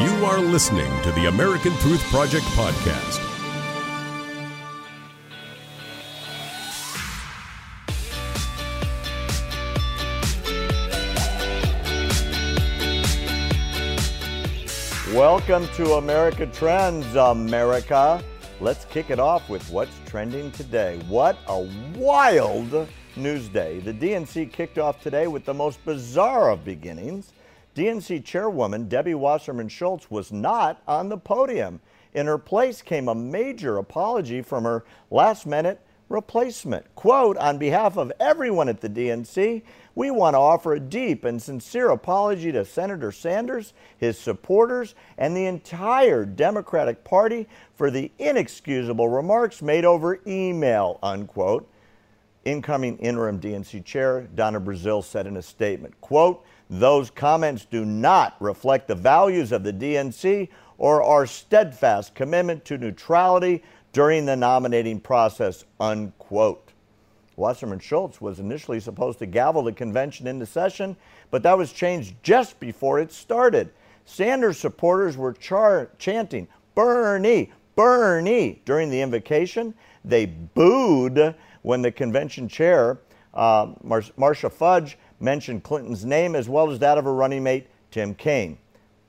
You are listening to the American Truth Project podcast. Welcome to America Trends, America. Let's kick it off with what's trending today. What a wild news day. The DNC kicked off today with the most bizarre of beginnings. DNC chairwoman Debbie Wasserman Schultz was not on the podium. In her place came a major apology from her last minute replacement. Quote, on behalf of everyone at the DNC, we want to offer a deep and sincere apology to Senator Sanders, his supporters, and the entire Democratic Party for the inexcusable remarks made over email, unquote. Incoming interim DNC chair Donna Brazile said in a statement, quote, those comments do not reflect the values of the DNC or our steadfast commitment to neutrality during the nominating process, unquote. Wasserman Schultz was initially supposed to gavel the convention into session, but that was changed just before it started. Sanders supporters were char- chanting, Bernie, Bernie, during the invocation. They booed when the convention chair, uh, Mar- Marcia Fudge, mentioned Clinton's name as well as that of her running mate, Tim Kaine.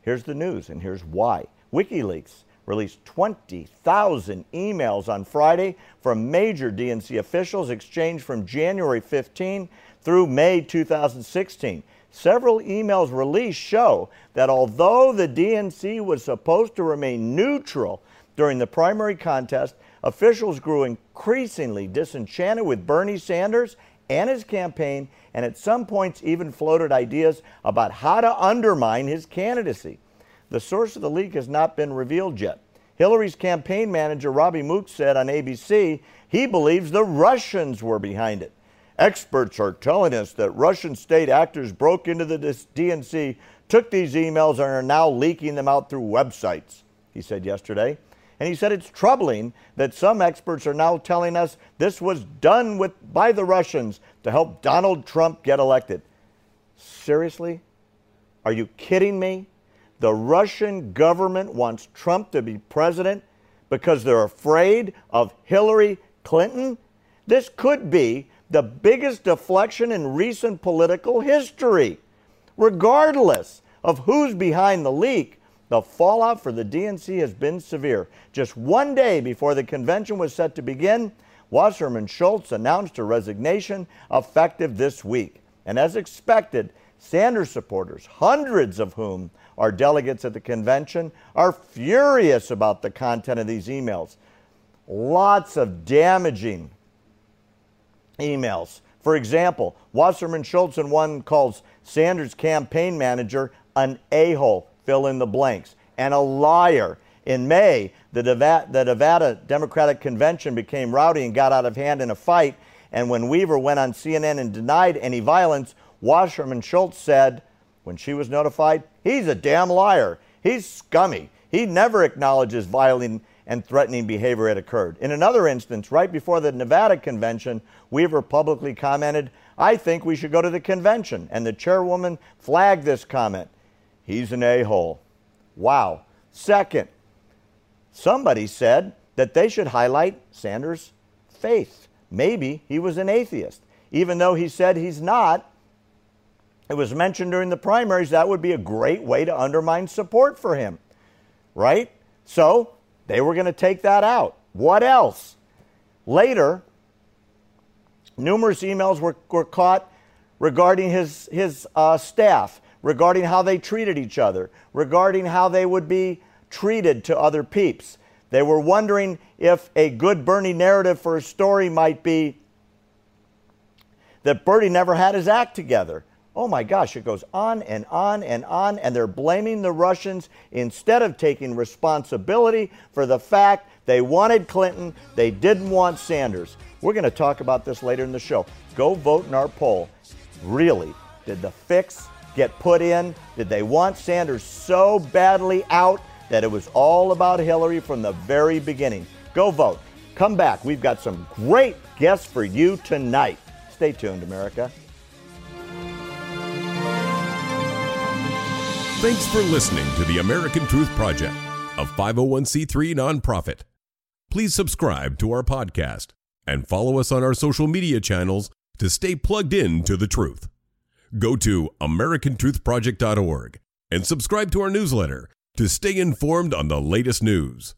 Here's the news, and here's why. WikiLeaks released 20,000 emails on Friday from major DNC officials exchanged from January 15 through May 2016. Several emails released show that although the DNC was supposed to remain neutral during the primary contest, officials grew increasingly disenchanted with Bernie Sanders and his campaign, and at some points even floated ideas about how to undermine his candidacy. The source of the leak has not been revealed yet. Hillary's campaign manager, Robbie Mook, said on ABC he believes the Russians were behind it. Experts are telling us that Russian state actors broke into the DNC, took these emails, and are now leaking them out through websites, he said yesterday. And he said it's troubling that some experts are now telling us this was done with, by the Russians to help Donald Trump get elected. Seriously? Are you kidding me? The Russian government wants Trump to be president because they're afraid of Hillary Clinton? This could be the biggest deflection in recent political history. Regardless of who's behind the leak, the fallout for the DNC has been severe. Just one day before the convention was set to begin, Wasserman Schultz announced her resignation effective this week. And as expected, Sanders supporters, hundreds of whom are delegates at the convention, are furious about the content of these emails. Lots of damaging emails. For example, Wasserman Schultz in one calls Sanders' campaign manager an a hole, fill in the blanks, and a liar. In May, the Nevada, the Nevada Democratic Convention became rowdy and got out of hand in a fight. And when Weaver went on CNN and denied any violence, Wasserman Schultz said, when she was notified, he's a damn liar. He's scummy. He never acknowledges violent and threatening behavior had occurred. In another instance, right before the Nevada convention, Weaver publicly commented, I think we should go to the convention. And the chairwoman flagged this comment. He's an a hole. Wow. Second, somebody said that they should highlight Sanders' faith. Maybe he was an atheist. Even though he said he's not, it was mentioned during the primaries that would be a great way to undermine support for him, right? So they were going to take that out. What else? Later, numerous emails were, were caught regarding his, his uh, staff, regarding how they treated each other, regarding how they would be treated to other peeps. They were wondering if a good Bernie narrative for a story might be that Bernie never had his act together. Oh my gosh, it goes on and on and on, and they're blaming the Russians instead of taking responsibility for the fact they wanted Clinton, they didn't want Sanders. We're going to talk about this later in the show. Go vote in our poll. Really, did the fix get put in? Did they want Sanders so badly out that it was all about Hillary from the very beginning? Go vote. Come back. We've got some great guests for you tonight. Stay tuned, America. Thanks for listening to the American Truth Project, a 501c3 nonprofit. Please subscribe to our podcast and follow us on our social media channels to stay plugged in to the truth. Go to americantruthproject.org and subscribe to our newsletter to stay informed on the latest news.